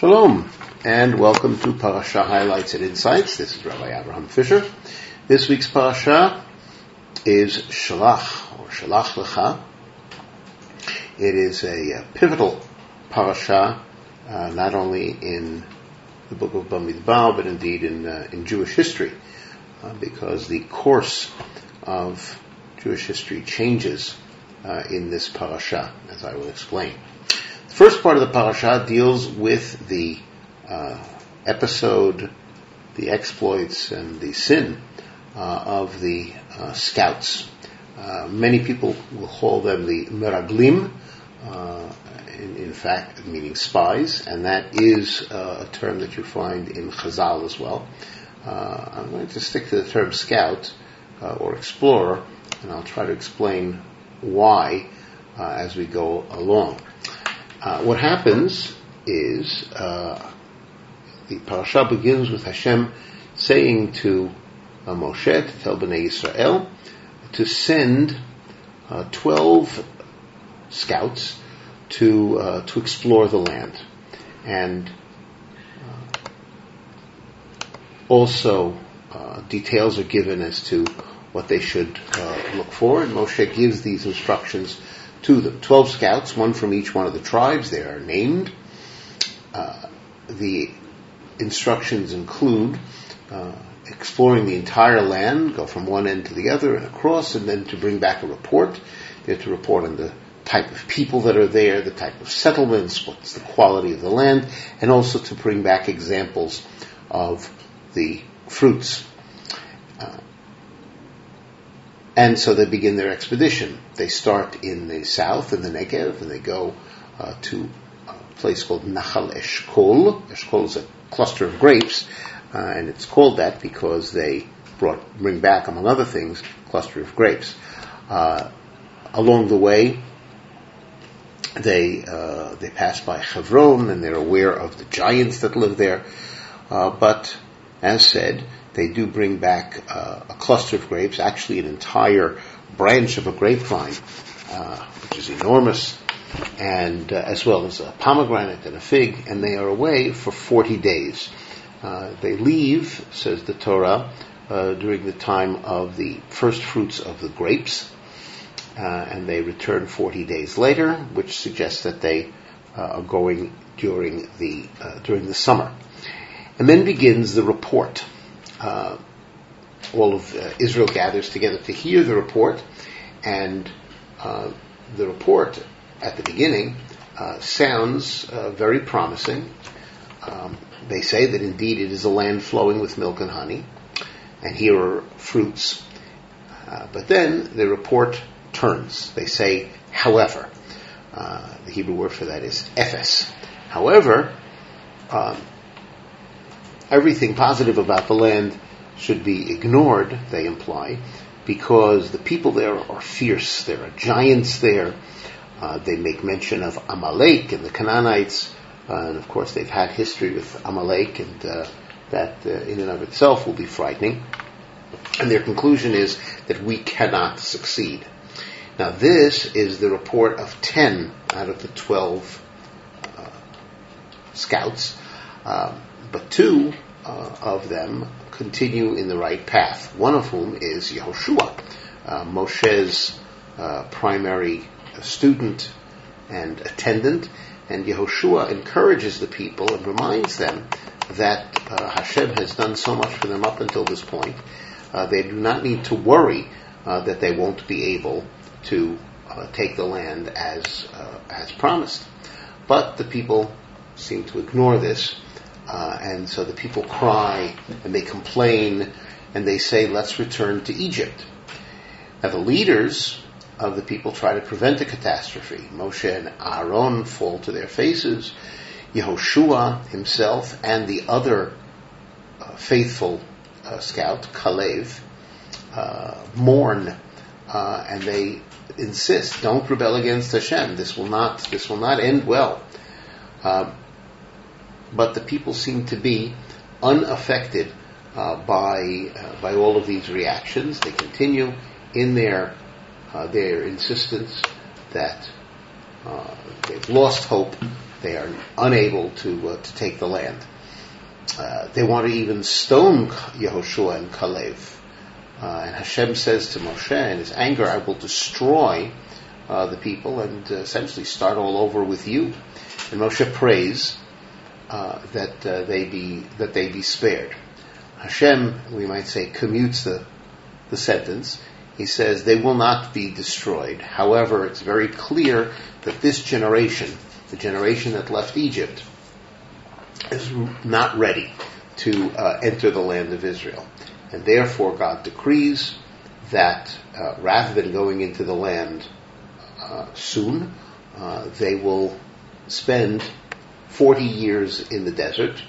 Shalom, and welcome to Parasha Highlights and Insights. This is Rabbi Abraham Fischer. This week's Parasha is Shalach, or Shalach Lecha. It is a uh, pivotal Parasha, uh, not only in the book of Bamidbar, but indeed in, uh, in Jewish history, uh, because the course of Jewish history changes uh, in this Parasha, as I will explain. The first part of the parasha deals with the uh, episode, the exploits, and the sin uh, of the uh, scouts. Uh, many people will call them the meraglim, uh, in, in, fact, meaning spies, and that is uh, a term that you find in Chazal as well. I'm going to stick to the term scout or explorer, and I'll try to explain why as we go along. Uh, what happens is uh, the parasha begins with Hashem saying to uh, Moshe to tell Bnei Israel to send uh, twelve scouts to uh, to explore the land, and uh, also details are given as to what they should look for. And Moshe gives these instructions to them. Twelve scouts, one from each one of the tribes. They are named. Uh, the instructions include uh, exploring the entire land, go from one end to the other and across, and then to bring back a report. They have to report on the type of people that are there, the type of settlements, what's the quality of the land, and also to bring back examples of the fruits and so they begin their expedition. They start in the south, in the Negev, and they go uh, to a place called Nachal Eshkol. Eshkol is a cluster of grapes, uh, and it's called that because they brought, bring back, among other things, a cluster of grapes. Uh, along the way, they uh, they pass by Hebron, and they're aware of the giants that live there. Uh, but as said, they do bring back uh, a cluster of grapes, actually an entire branch of a grapevine, uh, which is enormous, and uh, as well as a pomegranate and a fig, and they are away for 40 days. Uh, they leave, says the Torah, uh, during the time of the first fruits of the grapes, uh, and they return 40 days later, which suggests that they are going during the during the summer. And then begins the report uh, all of uh, Israel gathers together to hear the report, and uh, the report at the beginning uh, sounds uh, very promising. Um, they say that indeed it is a land flowing with milk and honey, and here are fruits. Uh, but then the report turns. They say, however. the Hebrew word for that is ephes. However, um, everything positive about the land should be ignored, they imply, because the people there are fierce. There are giants there. Uh, they make mention of Amalek and the Canaanites, uh, and of course they've had history with Amalek, and uh, that uh, in and of itself will be frightening. And their conclusion is that we cannot succeed. Now this is the report of 10 out of the 12 uh, scouts. Um, but two uh, of them continue in the right path. One of whom is Yehoshua, uh, Moshe's uh, primary student and attendant. And Yehoshua encourages the people and reminds them that uh, Hashem has done so much for them up until this point. Uh, they do not need to worry uh, that they won't be able to take the land as as promised. But the people seem to ignore this uh, and so the people cry and they complain and they say, let's return to Egypt. Now the leaders of the people try to prevent a catastrophe. Moshe and Aaron fall to their faces. Yehoshua himself and the other uh, faithful uh, scout, Kalev, uh, mourn uh, and they insist, don't rebel against Hashem. This will not, this will not end well. Uh, but the people seem to be unaffected uh, by uh, by all of these reactions. They continue in their uh, their insistence that uh, they've lost hope they are unable to to take the land. they want to even stone Yehoshua and Kalev. and Hashem says to Moshe in his anger, I will destroy the people and essentially start all over with you. And Moshe prays uh, that uh, they be that they be spared. Hashem, we might say, commutes the the sentence. He says they will not be destroyed. However, it's very clear that this generation, the generation that left Egypt, is not ready to uh, enter the land of Israel, and therefore God decrees that uh, rather than going into the land uh, soon, they will spend 40 years in the desert,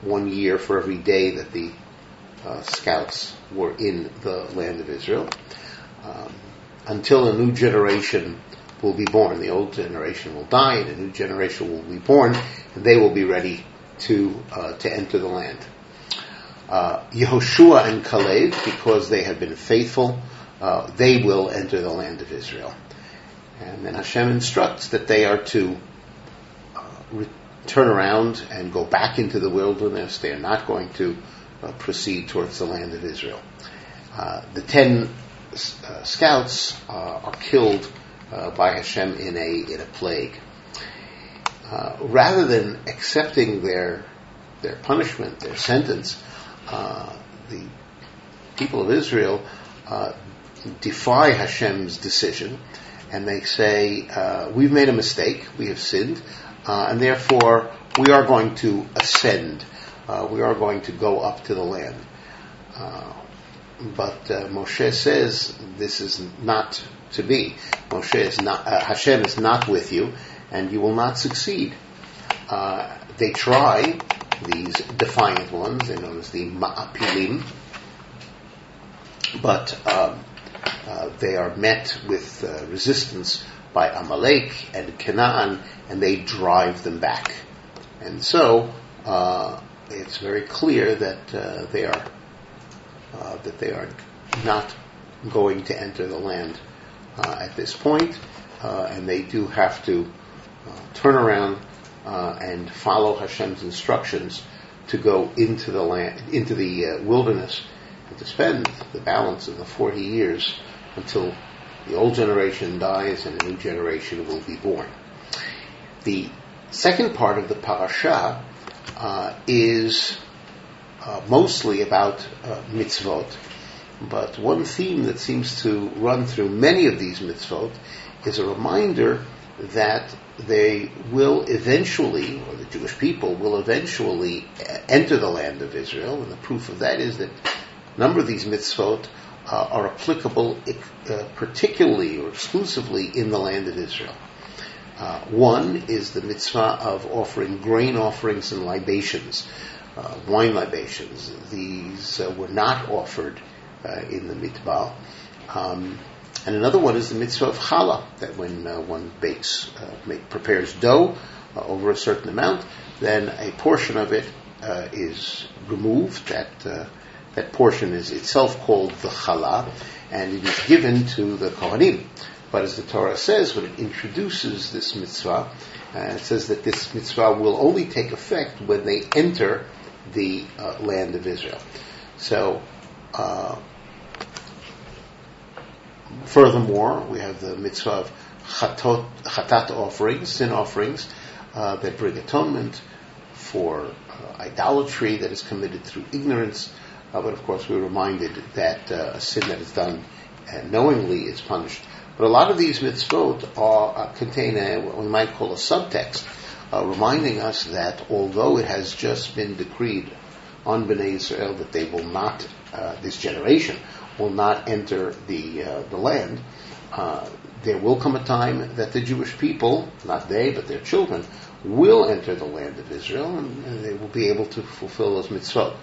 one year for every day that the uh, scouts were in the land of Israel, um, until a new generation will be born. The old generation will die, and a new generation will be born, and they will be ready to uh, to enter the land. Uh, Yehoshua and Caleb, because they have been faithful, uh, they will enter the land of Israel. And then Hashem instructs that they are to uh, turn around and go back into the wilderness. They are not going to uh, proceed towards the land of Israel. Uh, the ten uh, scouts uh, are killed uh, by Hashem in a in a plague. Uh, rather than accepting their their punishment, their sentence, the people of Israel defy Hashem's decision, and they say, "We've made a mistake. We have sinned." Uh, and therefore we are going to ascend. Uh, we are going to go up to the land. Uh, but uh, Moshe says this is not to be. Moshe is not. Uh, Hashem is not with you, and you will not succeed. Uh, they try these defiant ones. They're known as the Ma'apilim, but um, they are met with resistance by Amalek and Canaan, and they drive them back. And so uh, it's very clear that uh, they are uh, that they are not going to enter the land uh, at this point, uh, and they do have to uh, turn around and follow Hashem's instructions to go into the land, into the wilderness, and to spend the balance of the forty years until the old generation dies and a new generation will be born. The second part of the parasha uh, is uh, mostly about uh, mitzvot, but one theme that seems to run through many of these mitzvot is a reminder that they will eventually, or the Jewish people will eventually enter the land of Israel, and the proof of that is that a number of these mitzvot uh, are applicable uh, particularly or exclusively in the land of Israel. Uh, one is the mitzvah of offering grain offerings and libations, uh, wine libations. These uh, were not offered uh, in the midbar. Um, and another one is the mitzvah of challah, that when one bakes, make, prepares dough over a certain amount, then a portion of it is removed, that that portion is itself called the challah, and it is given to the Kohanim. But as the Torah says, when it introduces this mitzvah, uh, it says that this mitzvah will only take effect when they enter the uh, land of Israel. So, uh, furthermore, we have the mitzvah of chatat offerings, sin offerings, uh, that bring atonement for uh, idolatry that is committed through ignorance, uh, but of course, we're reminded that uh, a sin that is done knowingly is punished. But a lot of these mitzvot are, uh, contain a, what we might call a subtext, uh, reminding us that although it has just been decreed on Bnei Israel that they will not, uh, this generation will not enter the uh, the land, uh, there will come a time that the Jewish people, not they but their children, will enter the land of Israel and, and they will be able to fulfill those mitzvot.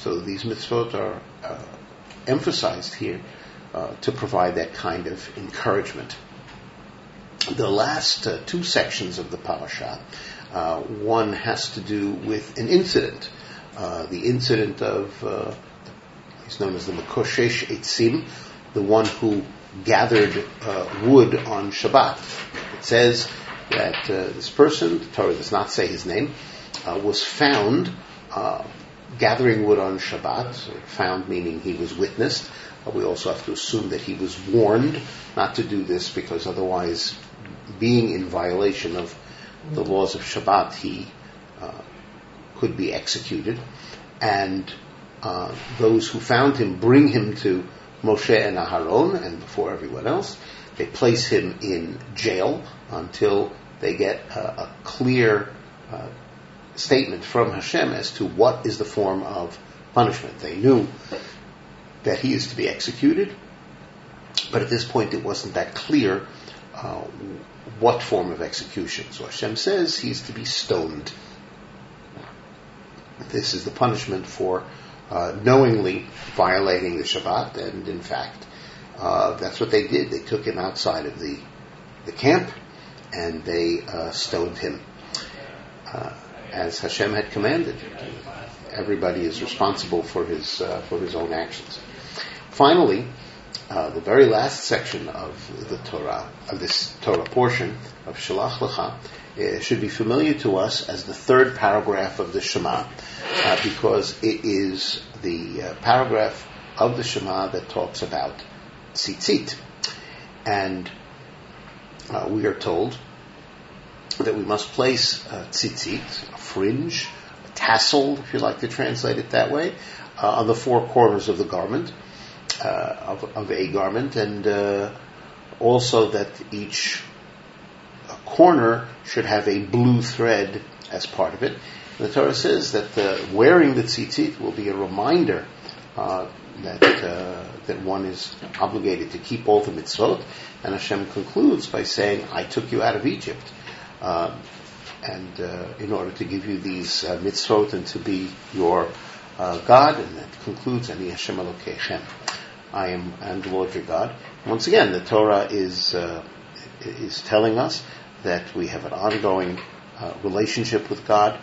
So these mitzvot are uh, emphasized here uh, to provide that kind of encouragement. The last uh, two sections of the parasha, uh, one has to do with an incident, uh, the incident of uh, he's known as the Makoshesh Eitzim, the one who gathered wood on Shabbat. It says that this person, the Torah does not say his name, was found gathering wood on Shabbat. Found meaning he was witnessed. We also have to assume that he was warned not to do this because otherwise, being in violation of the laws of Shabbat, he uh, could be executed. And uh, those who found him bring him to Moshe and Aharon and before everyone else. They place him in jail until they get a, a clear uh, statement from Hashem as to what is the form of punishment. They knew that he is to be executed, but at this point it wasn't that clear uh, what form of execution. So Hashem says he's to be stoned. This is the punishment for uh, knowingly violating the Shabbat, and in fact, uh, that's what they did. They took him outside of the the camp and they uh, stoned him uh, as Hashem had commanded. Everybody is responsible for his uh, for his own actions. Finally, uh, the very last section of the Torah, of this Torah portion of Shalach Lecha, uh, should be familiar to us as the third paragraph of the Shema, uh, because it is the uh, paragraph of the Shema that talks about tzitzit. And uh, we are told that we must place uh, tzitzit, a fringe, a tassel, if you like to translate it that way, uh, on the four corners of the garment, uh, of, of, a garment, and uh, also that each corner should have a blue thread as part of it. And the Torah says that the, wearing the tzitzit will be a reminder uh, that uh, that one is obligated to keep all the mitzvot. And Hashem concludes by saying, "I took you out of Egypt." Uh, and uh, in order to give you these uh, mitzvot and to be your uh, God, and that concludes, Ani Hashem Elokechem. I am, I am the Lord your God. Once again, the Torah is uh, is telling us that we have an ongoing uh, relationship with God,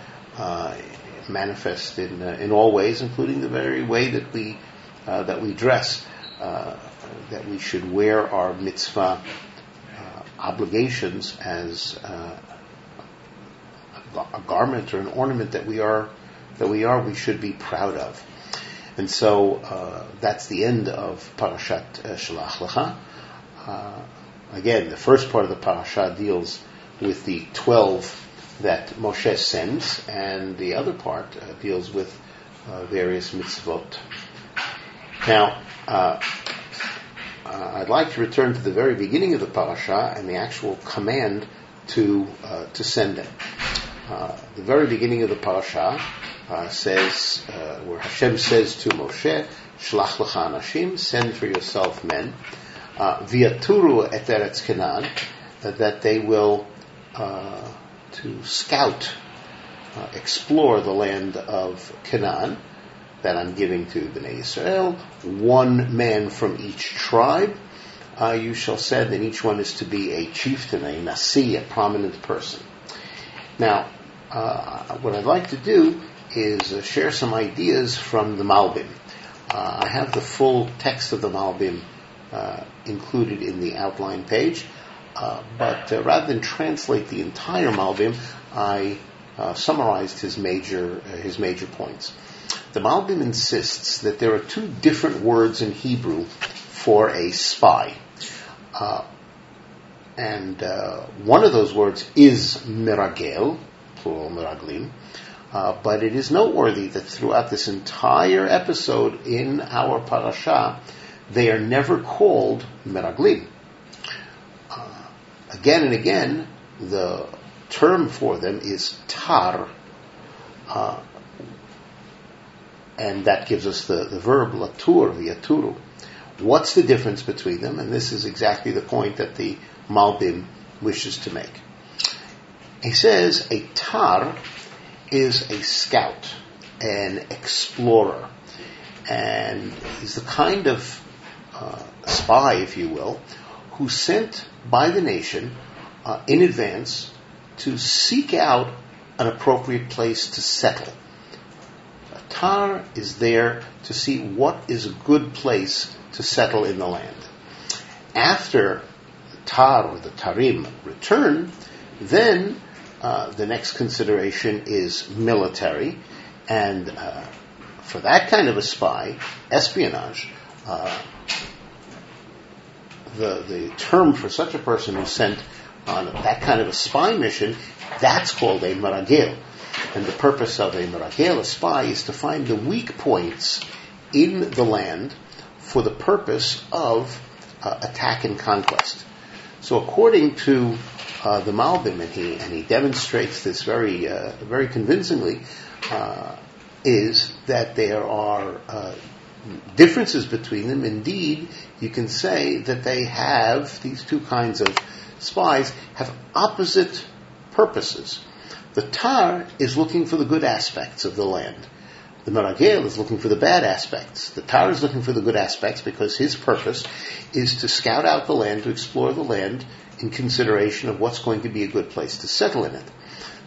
manifest in in all ways, including the very way that we that we dress. that we should wear our mitzvah obligations as uh, a garment or an ornament that we are that we are we should be proud of. And so uh, that's the end of Parashat uh, Shalach Lecha. Uh, again, the first part of the parasha deals with the twelve that Moshe sends, and the other part uh, deals with uh, various mitzvot. Now, uh, I'd like to return to the very beginning of the parasha and the actual command to uh, to send them. Uh, the very beginning of the parasha uh, says uh, where Hashem says to Moshe, "Shlach lecha anashim, send for yourself men, uh, viaturu et eretz Canaan, that they will to scout, explore the land of Canaan." That I'm giving to Bnei Israel, one man from each tribe. Uh, you shall send, and each one is to be a chieftain, a nasi, a prominent person. Now, uh, what I'd like to do is uh, share some ideas from the Malbim. Uh, I have the full text of the Malbim uh, included in the outline page, uh, but rather than translate the entire Malbim, I summarized his major his major points. The Malbim insists that there are two different words in Hebrew for a spy. Uh, and uh, one of those words is miragel, plural miraglim, uh, but it is noteworthy that throughout this entire episode in our parasha, they are never called miraglim. Uh, again and again, the term for them is tar, uh, and that gives us the, the verb latur, yaturu. What's the difference between them? And this is exactly the point that the Malbim wishes to make. He says a tar is a scout, an explorer, and he's the kind of uh, spy, if you will, who's sent by the nation uh, in advance to seek out an appropriate place to settle Tar is there to see what is a good place to settle in the land. After Tar or the Tarim return, Then uh, the next consideration is military, and uh, for that kind of a spy, espionage, uh, the the term for such a person who's sent on that kind of a spy mission, that's called a maragel. And the purpose of a maragel, a spy, is to find the weak points in the land for the purpose of uh, attack and conquest. So according to uh, the Malbim, and he and he demonstrates this very uh, very convincingly, uh, is that there are uh, differences between them. Indeed, you can say that they have these two kinds of spies have opposite purposes. The tar is looking for the good aspects of the land. The Meragel is looking for the bad aspects. The Tar is looking for the good aspects because his purpose is to scout out the land, to explore the land in consideration of what's going to be a good place to settle in it.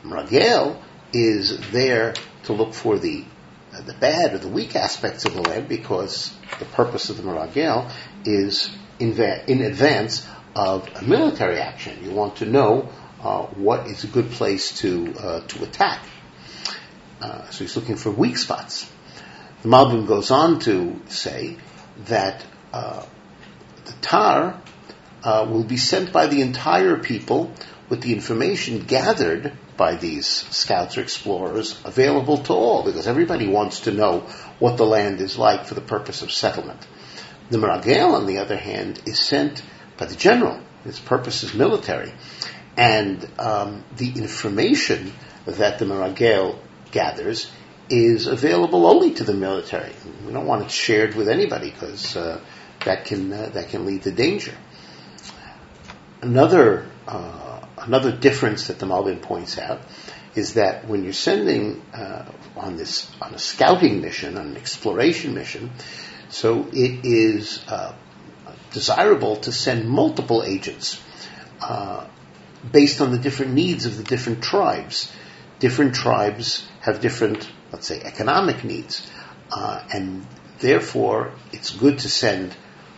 Meragel is there to look for the uh, the bad or the weak aspects of the land because the purpose of the Meragel is in, va- in advance of a military action. You want to know what is a good place to uh, to attack. Uh, so he's looking for weak spots. The Malbim goes on to say that uh, the tar uh, will be sent by the entire people with the information gathered by these scouts or explorers available to all, because everybody wants to know what the land is like for the purpose of settlement. The Meragel, on the other hand, is sent by the general. Its purpose is military. And um, the information that the Meragel gathers is available only to the military. We don't want it shared with anybody because uh, that can uh, that can lead to danger. Another uh, another difference that the Malbim points out is that when you're sending uh, on this on a scouting mission, on an exploration mission, so it is uh, desirable to send multiple agents uh, based on the different needs of the different tribes different tribes have different, let's say, economic needs. Uh, and therefore, it's good to send,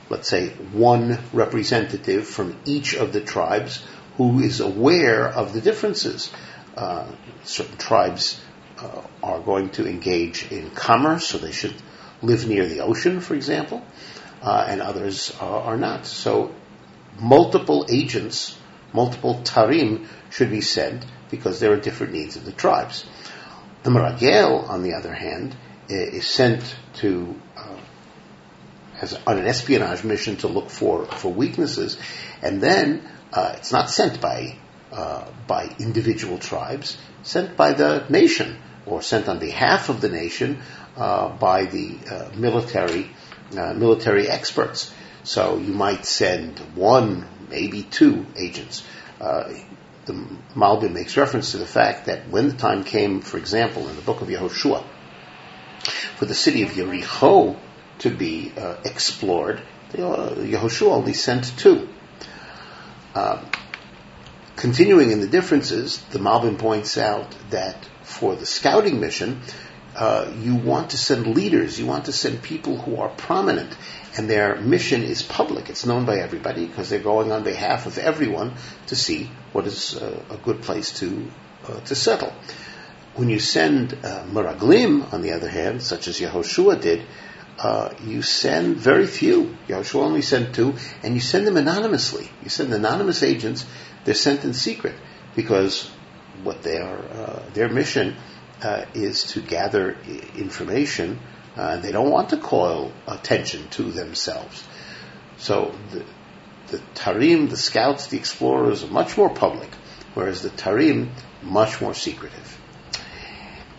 let's say, one representative from each of the tribes who is aware of the differences. Uh, certain tribes uh, are going to engage in commerce, so they should live near the ocean, for example, uh, and others are not. So, multiple agents, multiple tarim should be sent because there are different needs of the tribes. The Meragel, on the other hand, is sent to uh, as on an espionage mission to look for, for weaknesses, and then uh, it's not sent by uh, by individual tribes, sent by the nation or sent on behalf of the nation uh, by the uh, military uh, military experts. So you might send one, maybe two agents the Malbim makes reference to the fact that when the time came, for example, in the book of Yehoshua, for the city of Yericho to be uh, explored, uh, Yehoshua only sent two. Um, continuing in the differences, the Malbim points out that for the scouting mission, uh, you want to send leaders, you want to send people who are prominent, and their mission is public. It's known by everybody because they're going on behalf of everyone to see what is uh, a good place to uh, to settle. When you send uh, Meraglim, on the other hand, such as Yehoshua did, uh, you send very few. Yehoshua only sent two, and you send them anonymously. You send anonymous agents. They're sent in secret because what their uh, their mission uh, is to gather information. Uh, they don't want to call attention to themselves. So the, the Tarim, the scouts, the explorers are much more public, whereas the Tarim, much more secretive.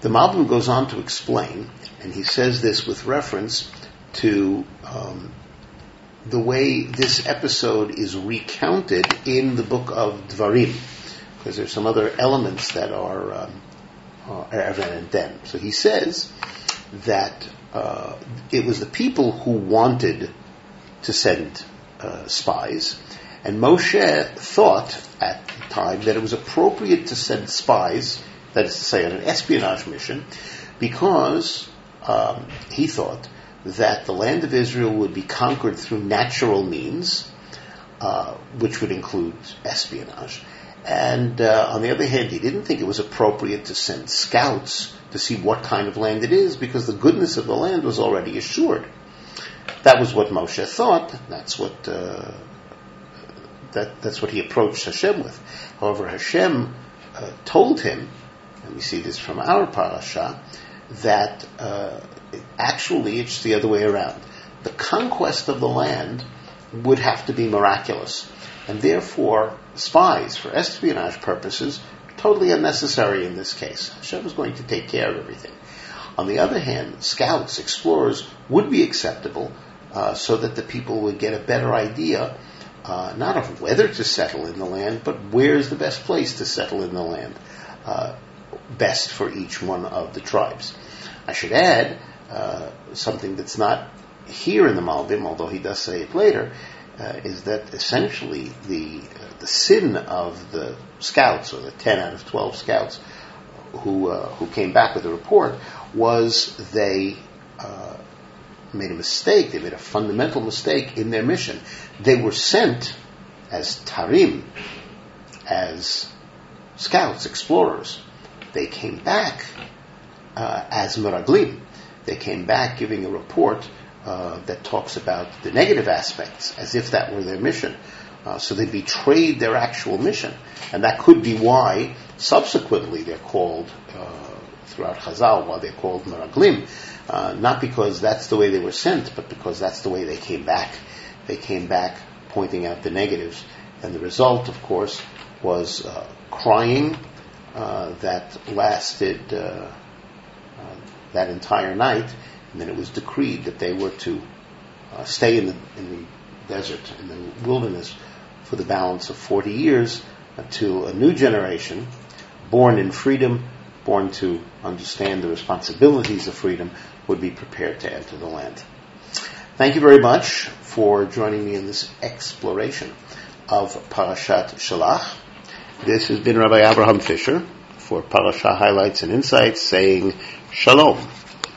The Malbim goes on to explain, and he says this with reference to um, the way this episode is recounted in the book of Dvarim, because there's some other elements that are um, uh, evident then. So he says that uh, it was the people who wanted to send uh, spies, and Moshe thought at the time that it was appropriate to send spies, that is to say, on an espionage mission, because um, he thought that the land of Israel would be conquered through natural means, uh, which would include espionage, And uh, on the other hand, he didn't think it was appropriate to send scouts to see what kind of land it is because the goodness of the land was already assured. That was what Moshe thought. That's what uh, that, that's what he approached Hashem with. However, Hashem uh, told him, and we see this from our parasha, that uh, actually it's the other way around. The conquest of the land would have to be miraculous, and therefore spies for espionage purposes totally unnecessary in this case. Hashem was going to take care of everything. On the other hand, scouts, explorers would be acceptable uh, so that the people would get a better idea uh, not of whether to settle in the land, but where's the best place to settle in the land, uh, best for each one of the tribes. I should add uh, something that's not here in the Malbim, although he does say it later, uh, is that essentially the uh, the sin of the scouts, or the ten out of twelve scouts who uh, who came back with a report, was they made a mistake. They made a fundamental mistake in their mission. They were sent as tarim, as scouts, explorers. They came back uh, as meraglim. They came back giving a report uh, that talks about the negative aspects, as if that were their mission. Uh, so they betrayed their actual mission, and that could be why subsequently they're called uh, throughout Chazal, why they're called meraglim, uh, not because that's the way they were sent, but because that's the way they came back. They came back pointing out the negatives, and the result, of course, was uh, crying uh, that lasted that entire night, and then it was decreed that they were to uh, stay in the, in the desert, in the wilderness, for the balance of 40 years until a new generation, born in freedom, born to understand the responsibilities of freedom, would be prepared to enter the land. Thank you very much for joining me in this exploration of Parashat Shalach. This has been Rabbi Abraham Fischer for Parasha Highlights and Insights saying Shalom.